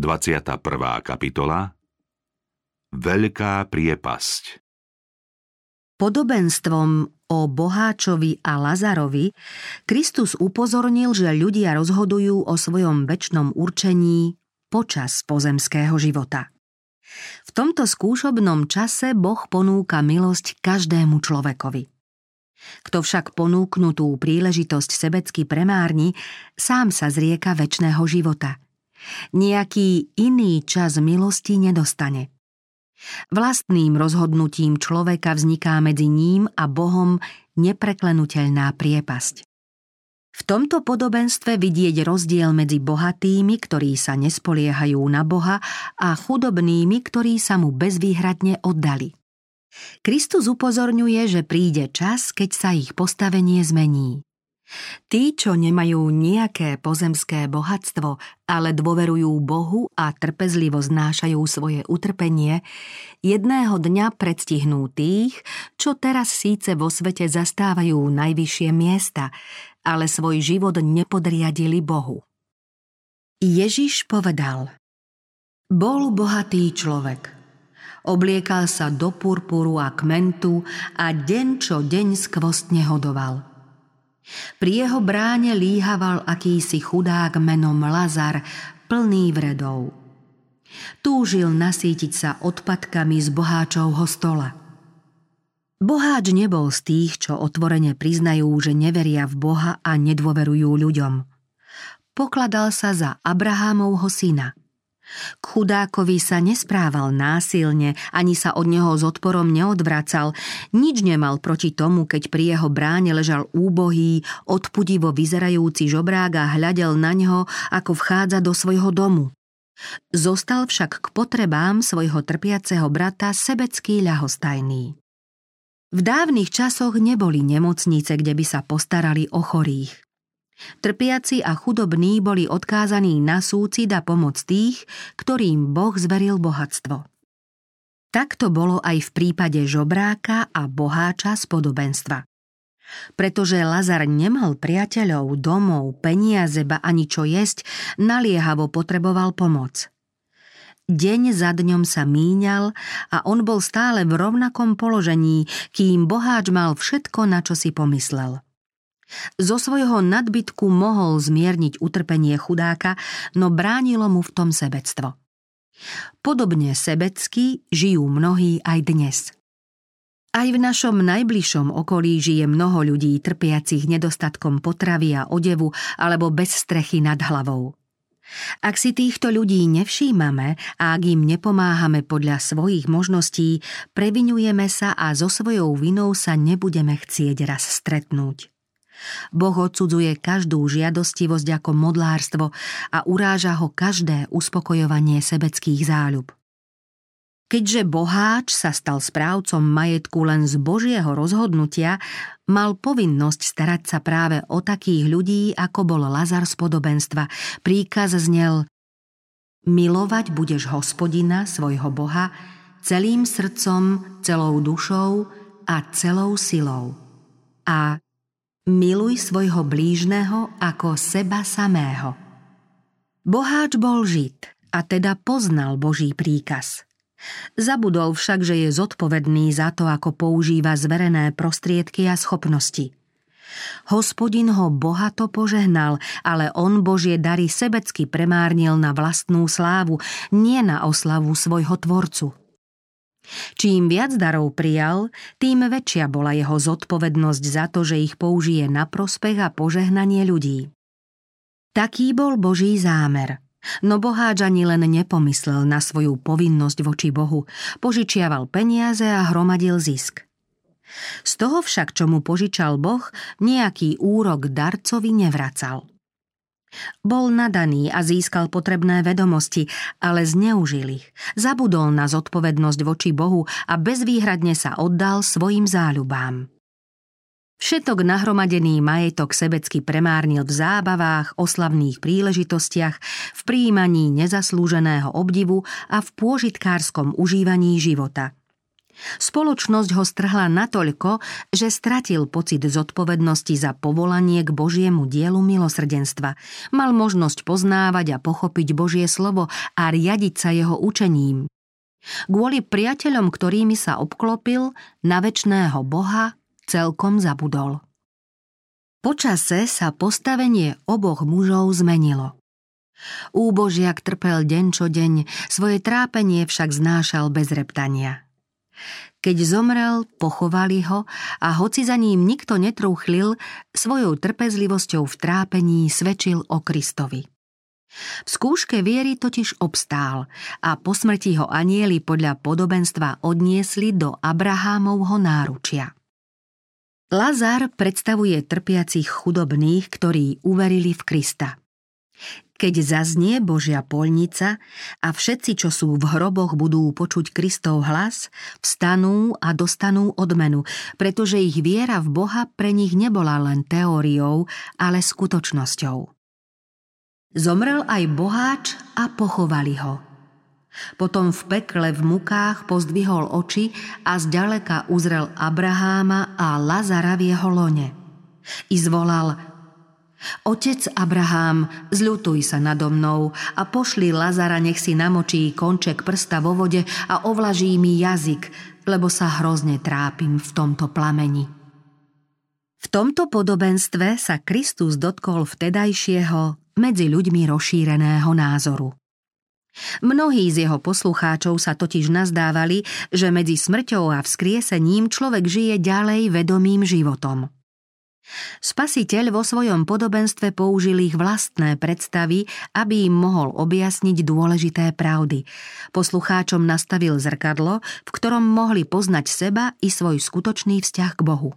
21. kapitola Veľká priepasť Podobenstvom o Boháčovi a Lazarovi Kristus upozornil, že ľudia rozhodujú o svojom väčšnom určení počas pozemského života. V tomto skúšobnom čase Boh ponúka milosť každému človekovi. Kto však ponúknutú príležitosť sebecky premárni, sám sa zrieka väčšného života. Nejaký iný čas milosti nedostane – Vlastným rozhodnutím človeka vzniká medzi ním a Bohom nepreklenutelná priepasť. V tomto podobenstve vidieť rozdiel medzi bohatými, ktorí sa nespoliehajú na Boha, a chudobnými, ktorí sa mu bezvýhradne oddali. Kristus upozorňuje, že príde čas, keď sa ich postavenie zmení. Tí, čo nemajú nejaké pozemské bohatstvo, ale dôverujú Bohu a trpezlivo znášajú svoje utrpenie, jedného dňa predstihnú tých, čo teraz síce vo svete zastávajú najvyššie miesta, ale svoj život nepodriadili Bohu. Ježiš povedal Bol bohatý človek. Obliekal sa do purpuru a kmentu a deň čo deň skvostne hodoval – pri jeho bráne líhaval akýsi chudák menom Lazar, plný vredov. Túžil nasítiť sa odpadkami z boháčovho stola. Boháč nebol z tých, čo otvorene priznajú, že neveria v Boha a nedôverujú ľuďom. Pokladal sa za Abrahámovho syna – k chudákovi sa nesprával násilne, ani sa od neho s odporom neodvracal, nič nemal proti tomu, keď pri jeho bráne ležal úbohý, odpudivo vyzerajúci žobrák a hľadel na ňo, ako vchádza do svojho domu. Zostal však k potrebám svojho trpiaceho brata sebecký ľahostajný. V dávnych časoch neboli nemocnice, kde by sa postarali o chorých. Trpiaci a chudobní boli odkázaní na súcid a pomoc tých, ktorým Boh zveril bohatstvo. Tak to bolo aj v prípade žobráka a boháča z podobenstva. Pretože Lazar nemal priateľov, domov, peniaze, ba ani čo jesť, naliehavo potreboval pomoc. Deň za dňom sa míňal a on bol stále v rovnakom položení, kým boháč mal všetko, na čo si pomyslel – zo svojho nadbytku mohol zmierniť utrpenie chudáka, no bránilo mu v tom sebectvo. Podobne sebecky žijú mnohí aj dnes. Aj v našom najbližšom okolí žije mnoho ľudí trpiacich nedostatkom potravy a odevu alebo bez strechy nad hlavou. Ak si týchto ľudí nevšímame a ak im nepomáhame podľa svojich možností, previnujeme sa a so svojou vinou sa nebudeme chcieť raz stretnúť. Boh odsudzuje každú žiadostivosť ako modlárstvo a uráža ho každé uspokojovanie sebeckých záľub. Keďže boháč sa stal správcom majetku len z Božieho rozhodnutia, mal povinnosť starať sa práve o takých ľudí, ako bol Lazar z podobenstva. Príkaz znel Milovať budeš hospodina, svojho Boha, celým srdcom, celou dušou a celou silou. A Miluj svojho blížneho ako seba samého. Boháč bol žid a teda poznal Boží príkaz. Zabudol však, že je zodpovedný za to, ako používa zverené prostriedky a schopnosti. Hospodin ho bohato požehnal, ale on Božie dary sebecky premárnil na vlastnú slávu, nie na oslavu svojho tvorcu. Čím viac darov prijal, tým väčšia bola jeho zodpovednosť za to, že ich použije na prospech a požehnanie ľudí. Taký bol Boží zámer. No boháč ani len nepomyslel na svoju povinnosť voči Bohu, požičiaval peniaze a hromadil zisk. Z toho však, čo mu požičal Boh, nejaký úrok darcovi nevracal. Bol nadaný a získal potrebné vedomosti, ale zneužil ich. Zabudol na zodpovednosť voči Bohu a bezvýhradne sa oddal svojim záľubám. Všetok nahromadený majetok sebecky premárnil v zábavách, oslavných príležitostiach, v príjmaní nezaslúženého obdivu a v pôžitkárskom užívaní života – Spoločnosť ho strhla natoľko, že stratil pocit zodpovednosti za povolanie k Božiemu dielu milosrdenstva. Mal možnosť poznávať a pochopiť Božie slovo a riadiť sa jeho učením. Kvôli priateľom, ktorými sa obklopil, na väčšného Boha celkom zabudol. Počase sa postavenie oboch mužov zmenilo. Úbožiak trpel deň čo deň, svoje trápenie však znášal bez reptania. Keď zomrel, pochovali ho a hoci za ním nikto netrúchlil, svojou trpezlivosťou v trápení svedčil o Kristovi. V skúške viery totiž obstál a po smrti ho anieli podľa podobenstva odniesli do Abrahámovho náručia. Lazar predstavuje trpiacich chudobných, ktorí uverili v Krista. Keď zaznie Božia polnica a všetci, čo sú v hroboch, budú počuť Kristov hlas, vstanú a dostanú odmenu, pretože ich viera v Boha pre nich nebola len teóriou, ale skutočnosťou. Zomrel aj boháč a pochovali ho. Potom v pekle v mukách pozdvihol oči a zďaleka uzrel Abraháma a Lazara v jeho lone. I zvolal – Otec Abrahám, zľutuj sa nado mnou a pošli Lazara, nech si namočí konček prsta vo vode a ovlaží mi jazyk, lebo sa hrozne trápim v tomto plameni. V tomto podobenstve sa Kristus dotkol vtedajšieho medzi ľuďmi rozšíreného názoru. Mnohí z jeho poslucháčov sa totiž nazdávali, že medzi smrťou a vzkriesením človek žije ďalej vedomým životom – Spasiteľ vo svojom podobenstve použil ich vlastné predstavy, aby im mohol objasniť dôležité pravdy. Poslucháčom nastavil zrkadlo, v ktorom mohli poznať seba i svoj skutočný vzťah k Bohu.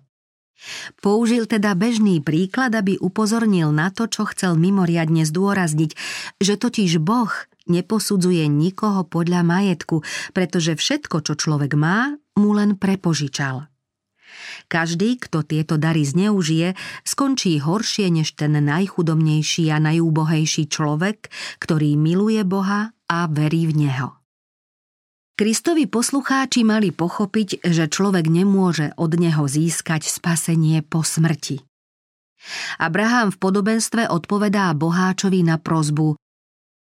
Použil teda bežný príklad, aby upozornil na to, čo chcel mimoriadne zdôrazniť, že totiž Boh neposudzuje nikoho podľa majetku, pretože všetko, čo človek má, mu len prepožičal – každý, kto tieto dary zneužije, skončí horšie než ten najchudobnejší a najúbohejší človek, ktorý miluje Boha a verí v Neho. Kristovi poslucháči mali pochopiť, že človek nemôže od neho získať spasenie po smrti. Abraham v podobenstve odpovedá boháčovi na prozbu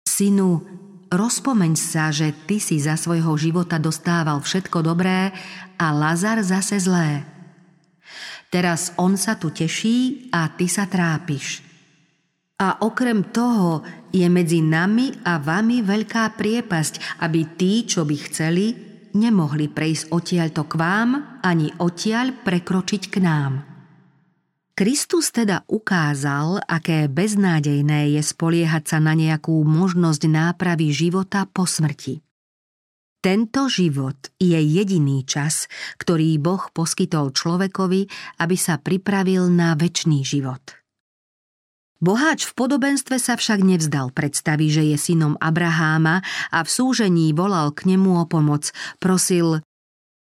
Synu, rozpomeň sa, že ty si za svojho života dostával všetko dobré a Lazar zase zlé. Teraz on sa tu teší a ty sa trápiš. A okrem toho je medzi nami a vami veľká priepasť, aby tí, čo by chceli, nemohli prejsť odtiaľto k vám, ani odtiaľ prekročiť k nám. Kristus teda ukázal, aké beznádejné je spoliehať sa na nejakú možnosť nápravy života po smrti. Tento život je jediný čas, ktorý Boh poskytol človekovi, aby sa pripravil na väčší život. Boháč v podobenstve sa však nevzdal predstavy, že je synom Abraháma a v súžení volal k nemu o pomoc. Prosil,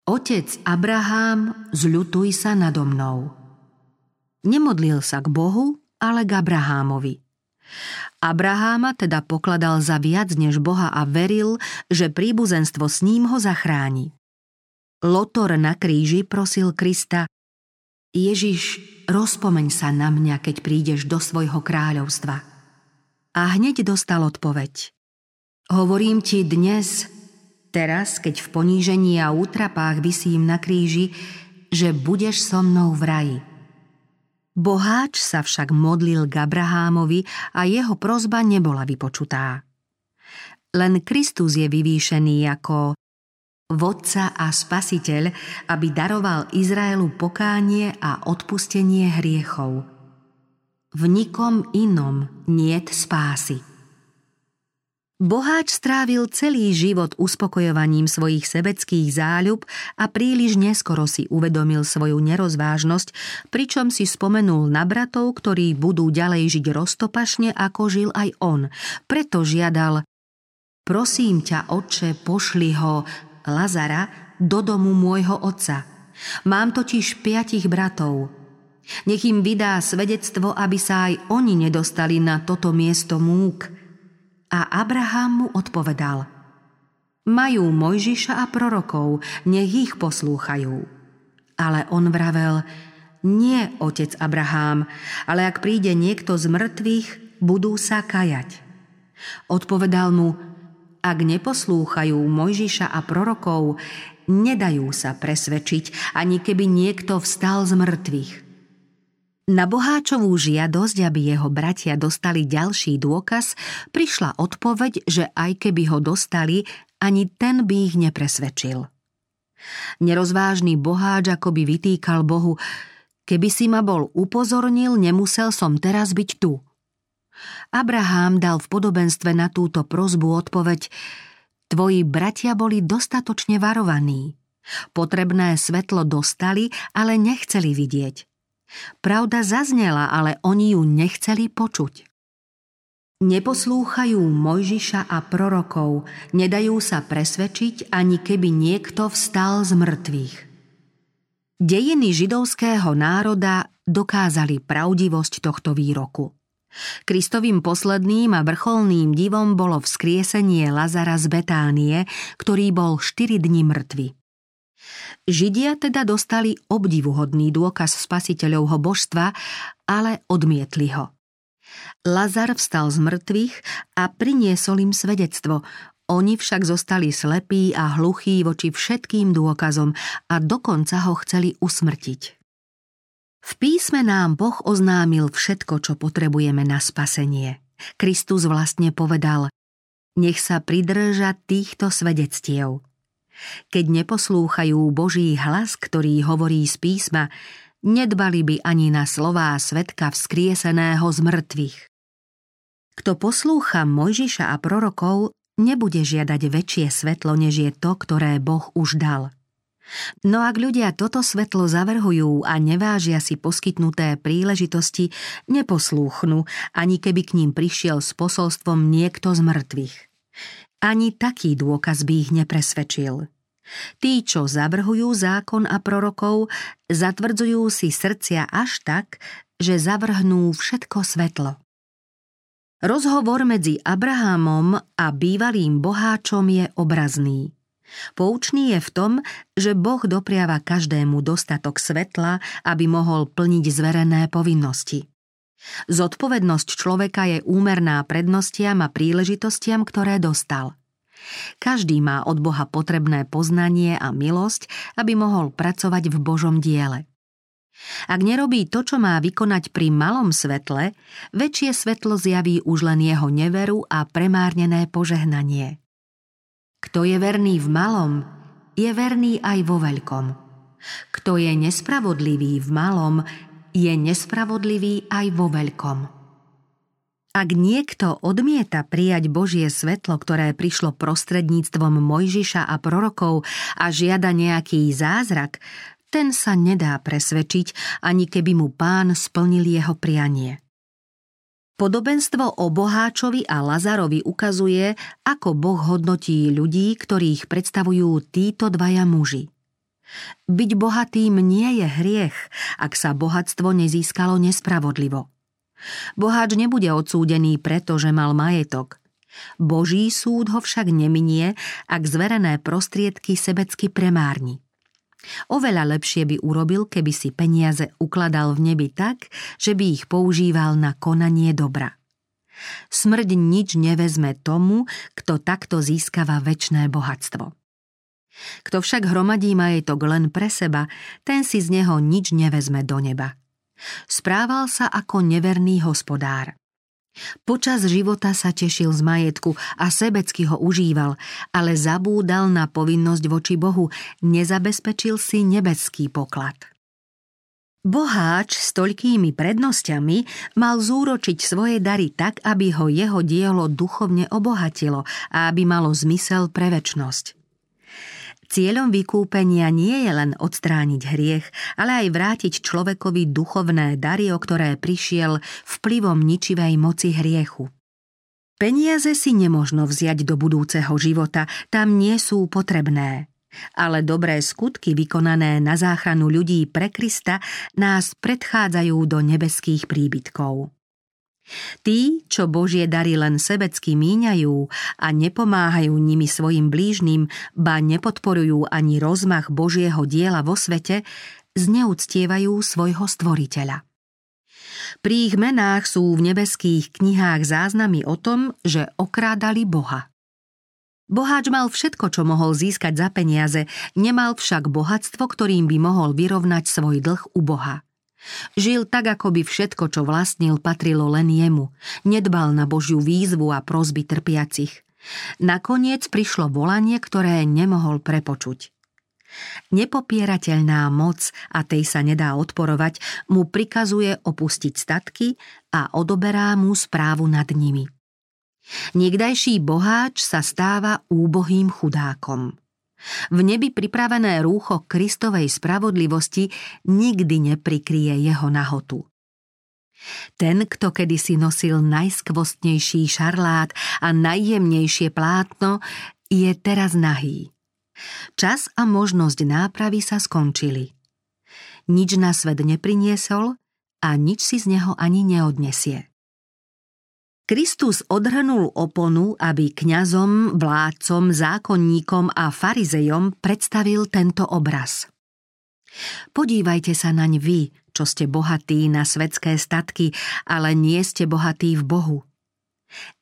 Otec Abrahám, zľutuj sa nado mnou. Nemodlil sa k Bohu, ale k Abrahámovi. Abraháma teda pokladal za viac než Boha a veril, že príbuzenstvo s ním ho zachráni. Lotor na kríži prosil Krista Ježiš, rozpomeň sa na mňa, keď prídeš do svojho kráľovstva. A hneď dostal odpoveď. Hovorím ti dnes, teraz, keď v ponížení a útrapách vysím na kríži, že budeš so mnou v raji. Boháč sa však modlil k Abrahámovi a jeho prozba nebola vypočutá. Len Kristus je vyvýšený ako vodca a spasiteľ, aby daroval Izraelu pokánie a odpustenie hriechov. V nikom inom niet spásy. Boháč strávil celý život uspokojovaním svojich sebeckých záľub a príliš neskoro si uvedomil svoju nerozvážnosť, pričom si spomenul na bratov, ktorí budú ďalej žiť roztopašne, ako žil aj on. Preto žiadal Prosím ťa, otče, pošli ho, Lazara, do domu môjho otca. Mám totiž piatich bratov. Nech im vydá svedectvo, aby sa aj oni nedostali na toto miesto múk – a Abraham mu odpovedal Majú Mojžiša a prorokov, nech ich poslúchajú. Ale on vravel, nie otec Abrahám, ale ak príde niekto z mŕtvych, budú sa kajať. Odpovedal mu, ak neposlúchajú Mojžiša a prorokov, nedajú sa presvedčiť, ani keby niekto vstal z mŕtvych. Na boháčovú žiadosť, aby jeho bratia dostali ďalší dôkaz, prišla odpoveď, že aj keby ho dostali, ani ten by ich nepresvedčil. Nerozvážny boháč akoby vytýkal Bohu, keby si ma bol upozornil, nemusel som teraz byť tu. Abraham dal v podobenstve na túto prozbu odpoveď Tvoji bratia boli dostatočne varovaní. Potrebné svetlo dostali, ale nechceli vidieť. Pravda zaznela, ale oni ju nechceli počuť. Neposlúchajú Mojžiša a prorokov, nedajú sa presvedčiť, ani keby niekto vstal z mŕtvych. Dejiny židovského národa dokázali pravdivosť tohto výroku. Kristovým posledným a vrcholným divom bolo vzkriesenie Lazara z Betánie, ktorý bol 4 dni mŕtvy. Židia teda dostali obdivuhodný dôkaz spasiteľovho božstva, ale odmietli ho. Lazar vstal z mŕtvych a priniesol im svedectvo. Oni však zostali slepí a hluchí voči všetkým dôkazom a dokonca ho chceli usmrtiť. V písme nám Boh oznámil všetko, čo potrebujeme na spasenie. Kristus vlastne povedal, nech sa pridrža týchto svedectiev. Keď neposlúchajú Boží hlas, ktorý hovorí z písma, nedbali by ani na slová svetka vzkrieseného z mŕtvych. Kto poslúcha Mojžiša a prorokov, nebude žiadať väčšie svetlo, než je to, ktoré Boh už dal. No ak ľudia toto svetlo zavrhujú a nevážia si poskytnuté príležitosti, neposlúchnu, ani keby k ním prišiel s posolstvom niekto z mŕtvych. Ani taký dôkaz by ich nepresvedčil. Tí, čo zavrhujú zákon a prorokov, zatvrdzujú si srdcia až tak, že zavrhnú všetko svetlo. Rozhovor medzi Abrahamom a bývalým boháčom je obrazný. Poučný je v tom, že Boh dopriava každému dostatok svetla, aby mohol plniť zverené povinnosti. Zodpovednosť človeka je úmerná prednostiam a príležitostiam, ktoré dostal. Každý má od Boha potrebné poznanie a milosť, aby mohol pracovať v Božom diele. Ak nerobí to, čo má vykonať pri malom svetle, väčšie svetlo zjaví už len jeho neveru a premárnené požehnanie. Kto je verný v malom, je verný aj vo veľkom. Kto je nespravodlivý v malom, je nespravodlivý aj vo veľkom. Ak niekto odmieta prijať Božie svetlo, ktoré prišlo prostredníctvom Mojžiša a prorokov a žiada nejaký zázrak, ten sa nedá presvedčiť, ani keby mu pán splnil jeho prianie. Podobenstvo o boháčovi a Lazarovi ukazuje, ako Boh hodnotí ľudí, ktorých predstavujú títo dvaja muži. Byť bohatým nie je hriech, ak sa bohatstvo nezískalo nespravodlivo. Boháč nebude odsúdený preto, že mal majetok. Boží súd ho však neminie, ak zverené prostriedky sebecky premárni. Oveľa lepšie by urobil, keby si peniaze ukladal v nebi tak, že by ich používal na konanie dobra. Smrť nič nevezme tomu, kto takto získava väčné bohatstvo. Kto však hromadí majetok len pre seba, ten si z neho nič nevezme do neba. Správal sa ako neverný hospodár. Počas života sa tešil z majetku a sebecky ho užíval, ale zabúdal na povinnosť voči Bohu, nezabezpečil si nebeský poklad. Boháč s toľkými prednosťami mal zúročiť svoje dary tak, aby ho jeho dielo duchovne obohatilo a aby malo zmysel pre väčnosť. Cieľom vykúpenia nie je len odstrániť hriech, ale aj vrátiť človekovi duchovné dary, o ktoré prišiel vplyvom ničivej moci hriechu. Peniaze si nemožno vziať do budúceho života, tam nie sú potrebné. Ale dobré skutky vykonané na záchranu ľudí pre Krista nás predchádzajú do nebeských príbytkov. Tí, čo Božie dary len sebecky míňajú a nepomáhajú nimi svojim blížnym, ba nepodporujú ani rozmach Božieho diela vo svete, zneúctievajú svojho stvoriteľa. Pri ich menách sú v nebeských knihách záznamy o tom, že okrádali Boha. Boháč mal všetko, čo mohol získať za peniaze, nemal však bohatstvo, ktorým by mohol vyrovnať svoj dlh u Boha. Žil tak, ako by všetko, čo vlastnil, patrilo len jemu. Nedbal na Božiu výzvu a prozby trpiacich. Nakoniec prišlo volanie, ktoré nemohol prepočuť. Nepopierateľná moc, a tej sa nedá odporovať, mu prikazuje opustiť statky a odoberá mu správu nad nimi. Niekdajší boháč sa stáva úbohým chudákom. V nebi pripravené rúcho Kristovej spravodlivosti nikdy neprikrie jeho nahotu. Ten, kto kedysi nosil najskvostnejší šarlát a najjemnejšie plátno, je teraz nahý. Čas a možnosť nápravy sa skončili. Nič na svet nepriniesol a nič si z neho ani neodnesie. Kristus odhrnul oponu, aby kňazom, vládcom, zákonníkom a farizejom predstavil tento obraz. Podívajte sa naň vy, čo ste bohatí na svetské statky, ale nie ste bohatí v Bohu.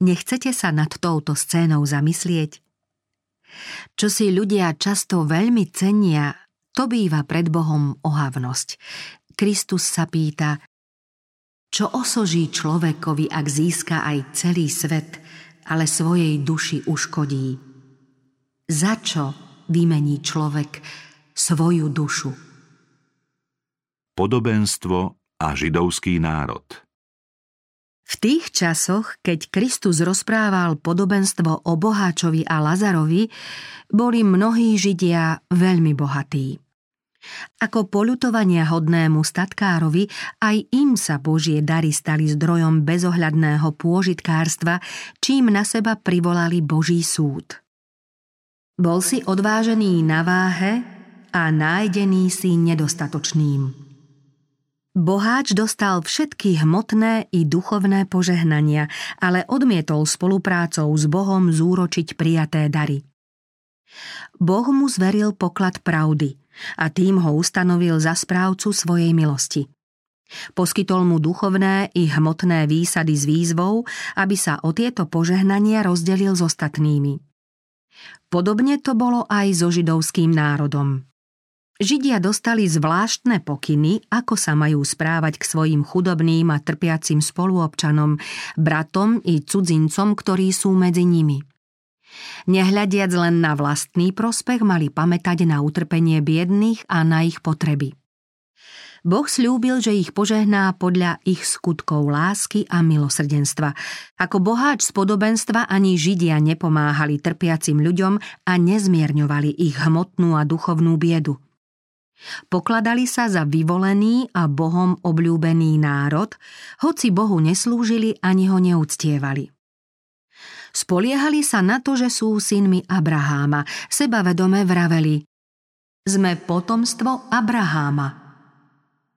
Nechcete sa nad touto scénou zamyslieť? Čo si ľudia často veľmi cenia, to býva pred Bohom ohavnosť. Kristus sa pýta, čo osoží človekovi, ak získa aj celý svet, ale svojej duši uškodí? Za čo vymení človek svoju dušu? Podobenstvo a židovský národ – v tých časoch, keď Kristus rozprával podobenstvo o boháčovi a Lazarovi, boli mnohí Židia veľmi bohatí. Ako polutovania hodnému statkárovi, aj im sa Božie dary stali zdrojom bezohľadného pôžitkárstva, čím na seba privolali Boží súd. Bol si odvážený na váhe a nájdený si nedostatočným. Boháč dostal všetky hmotné i duchovné požehnania, ale odmietol spoluprácou s Bohom zúročiť prijaté dary. Boh mu zveril poklad pravdy a tým ho ustanovil za správcu svojej milosti. Poskytol mu duchovné i hmotné výsady s výzvou, aby sa o tieto požehnania rozdelil s ostatnými. Podobne to bolo aj so židovským národom. Židia dostali zvláštne pokyny, ako sa majú správať k svojim chudobným a trpiacim spoluobčanom, bratom i cudzincom, ktorí sú medzi nimi. Nehľadiac len na vlastný prospech, mali pamätať na utrpenie biedných a na ich potreby. Boh slúbil, že ich požehná podľa ich skutkov lásky a milosrdenstva. Ako boháč z podobenstva ani Židia nepomáhali trpiacim ľuďom a nezmierňovali ich hmotnú a duchovnú biedu – Pokladali sa za vyvolený a Bohom obľúbený národ, hoci Bohu neslúžili ani ho neúctievali. Spoliehali sa na to, že sú synmi Abraháma, sebavedome vraveli Sme potomstvo Abraháma.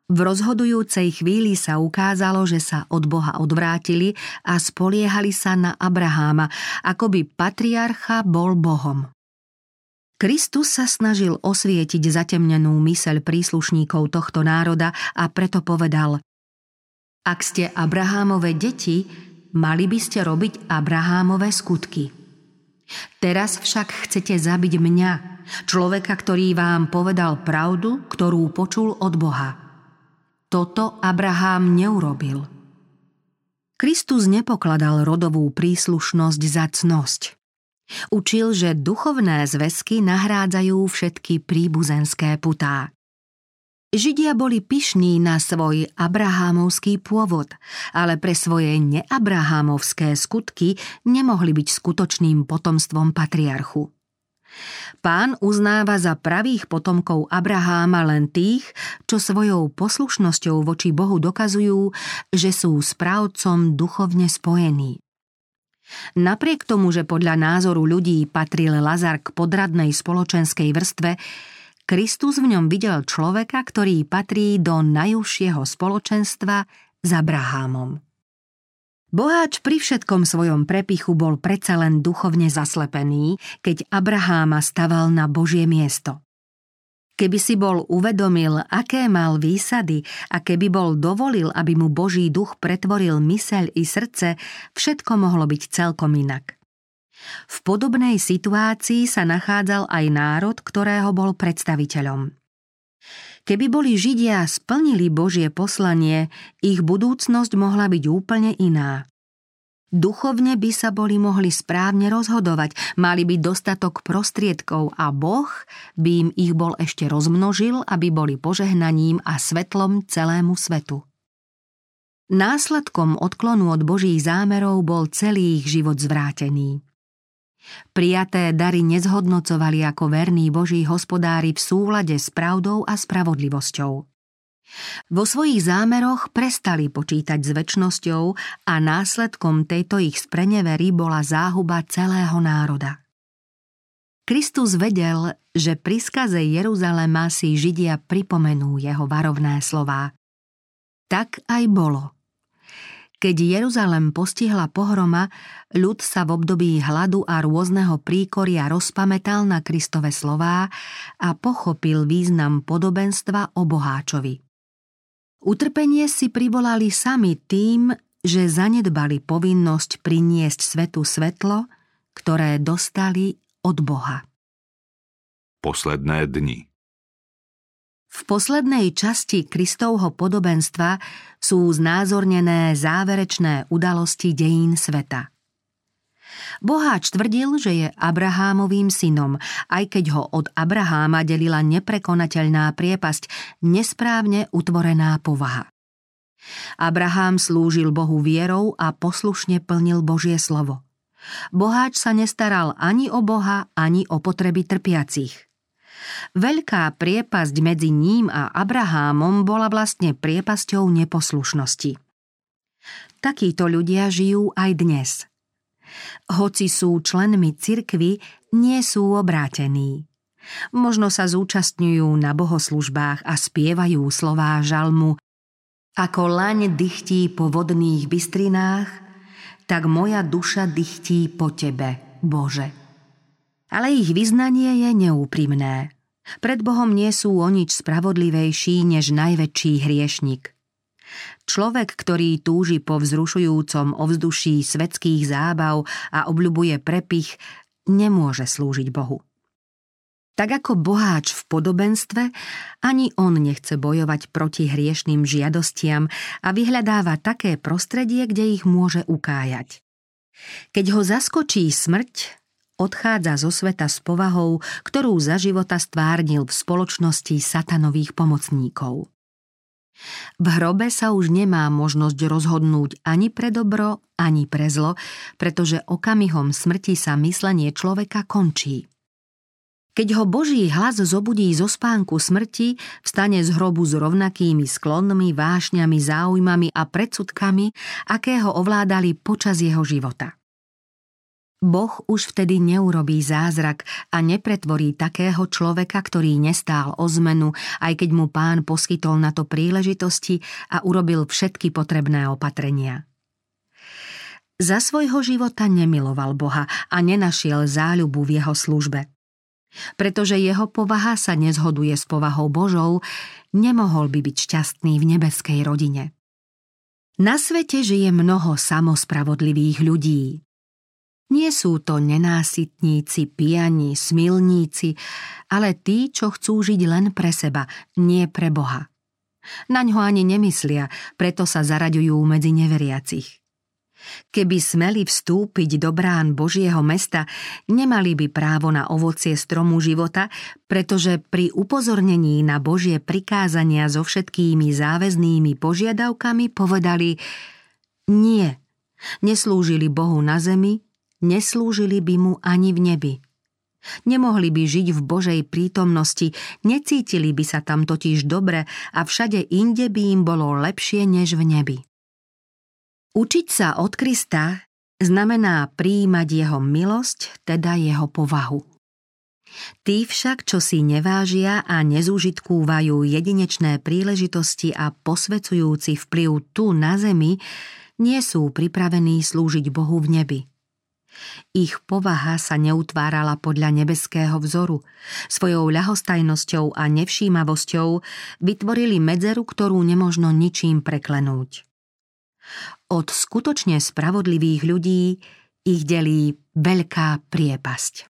V rozhodujúcej chvíli sa ukázalo, že sa od Boha odvrátili a spoliehali sa na Abraháma, ako by patriarcha bol Bohom. Kristus sa snažil osvietiť zatemnenú myseľ príslušníkov tohto národa a preto povedal Ak ste Abrahámové deti, mali by ste robiť Abrahámové skutky. Teraz však chcete zabiť mňa, človeka, ktorý vám povedal pravdu, ktorú počul od Boha. Toto Abrahám neurobil. Kristus nepokladal rodovú príslušnosť za cnosť. Učil, že duchovné zväzky nahrádzajú všetky príbuzenské putá. Židia boli pyšní na svoj abrahámovský pôvod, ale pre svoje neabrahámovské skutky nemohli byť skutočným potomstvom patriarchu. Pán uznáva za pravých potomkov Abraháma len tých, čo svojou poslušnosťou voči Bohu dokazujú, že sú správcom duchovne spojení. Napriek tomu, že podľa názoru ľudí patril Lazar k podradnej spoločenskej vrstve, Kristus v ňom videl človeka, ktorý patrí do najúžšieho spoločenstva s Abrahámom. Boháč pri všetkom svojom prepichu bol predsa len duchovne zaslepený, keď Abraháma staval na Božie miesto. Keby si bol uvedomil, aké mal výsady a keby bol dovolil, aby mu Boží duch pretvoril myseľ i srdce, všetko mohlo byť celkom inak. V podobnej situácii sa nachádzal aj národ, ktorého bol predstaviteľom. Keby boli Židia splnili Božie poslanie, ich budúcnosť mohla byť úplne iná. Duchovne by sa boli mohli správne rozhodovať, mali by dostatok prostriedkov a Boh by im ich bol ešte rozmnožil, aby boli požehnaním a svetlom celému svetu. Následkom odklonu od Božích zámerov bol celý ich život zvrátený. Prijaté dary nezhodnocovali ako verní Boží hospodári v súlade s pravdou a spravodlivosťou. Vo svojich zámeroch prestali počítať s väčnosťou a následkom tejto ich sprenevery bola záhuba celého národa. Kristus vedel, že pri skaze Jeruzalema si Židia pripomenú jeho varovné slová. Tak aj bolo – keď Jeruzalem postihla pohroma, ľud sa v období hladu a rôzneho príkoria rozpamätal na Kristove slová a pochopil význam podobenstva o boháčovi. Utrpenie si privolali sami tým, že zanedbali povinnosť priniesť svetu svetlo, ktoré dostali od Boha. Posledné dni v poslednej časti Kristovho podobenstva sú znázornené záverečné udalosti dejín sveta. Boháč tvrdil, že je Abrahámovým synom, aj keď ho od Abraháma delila neprekonateľná priepasť, nesprávne utvorená povaha. Abrahám slúžil Bohu vierou a poslušne plnil Božie slovo. Boháč sa nestaral ani o Boha, ani o potreby trpiacich – Veľká priepasť medzi ním a Abrahámom bola vlastne priepasťou neposlušnosti. Takíto ľudia žijú aj dnes. Hoci sú členmi cirkvy, nie sú obrátení. Možno sa zúčastňujú na bohoslužbách a spievajú slová žalmu Ako laň dychtí po vodných bystrinách, tak moja duša dychtí po Tebe, Bože ale ich vyznanie je neúprimné. Pred Bohom nie sú o nič spravodlivejší než najväčší hriešnik. Človek, ktorý túži po vzrušujúcom ovzduší svetských zábav a obľubuje prepich, nemôže slúžiť Bohu. Tak ako boháč v podobenstve, ani on nechce bojovať proti hriešným žiadostiam a vyhľadáva také prostredie, kde ich môže ukájať. Keď ho zaskočí smrť, odchádza zo sveta s povahou, ktorú za života stvárnil v spoločnosti satanových pomocníkov. V hrobe sa už nemá možnosť rozhodnúť ani pre dobro, ani pre zlo, pretože okamihom smrti sa myslenie človeka končí. Keď ho Boží hlas zobudí zo spánku smrti, vstane z hrobu s rovnakými sklonmi, vášňami, záujmami a predsudkami, aké ho ovládali počas jeho života. Boh už vtedy neurobí zázrak a nepretvorí takého človeka, ktorý nestál o zmenu, aj keď mu pán poskytol na to príležitosti a urobil všetky potrebné opatrenia. Za svojho života nemiloval Boha a nenašiel záľubu v jeho službe. Pretože jeho povaha sa nezhoduje s povahou Božou, nemohol by byť šťastný v nebeskej rodine. Na svete žije mnoho samospravodlivých ľudí, nie sú to nenásytníci, pijani, smilníci, ale tí, čo chcú žiť len pre seba, nie pre Boha. Naň ho ani nemyslia, preto sa zaraďujú medzi neveriacich. Keby smeli vstúpiť do brán Božieho mesta, nemali by právo na ovocie stromu života, pretože pri upozornení na Božie prikázania so všetkými záväznými požiadavkami povedali nie, neslúžili Bohu na zemi, neslúžili by mu ani v nebi. Nemohli by žiť v Božej prítomnosti, necítili by sa tam totiž dobre a všade inde by im bolo lepšie než v nebi. Učiť sa od Krista znamená prijímať jeho milosť, teda jeho povahu. Tí však, čo si nevážia a nezúžitkúvajú jedinečné príležitosti a posvecujúci vplyv tu na zemi, nie sú pripravení slúžiť Bohu v nebi. Ich povaha sa neutvárala podľa nebeského vzoru. Svojou ľahostajnosťou a nevšímavosťou vytvorili medzeru, ktorú nemožno ničím preklenúť. Od skutočne spravodlivých ľudí ich delí veľká priepasť.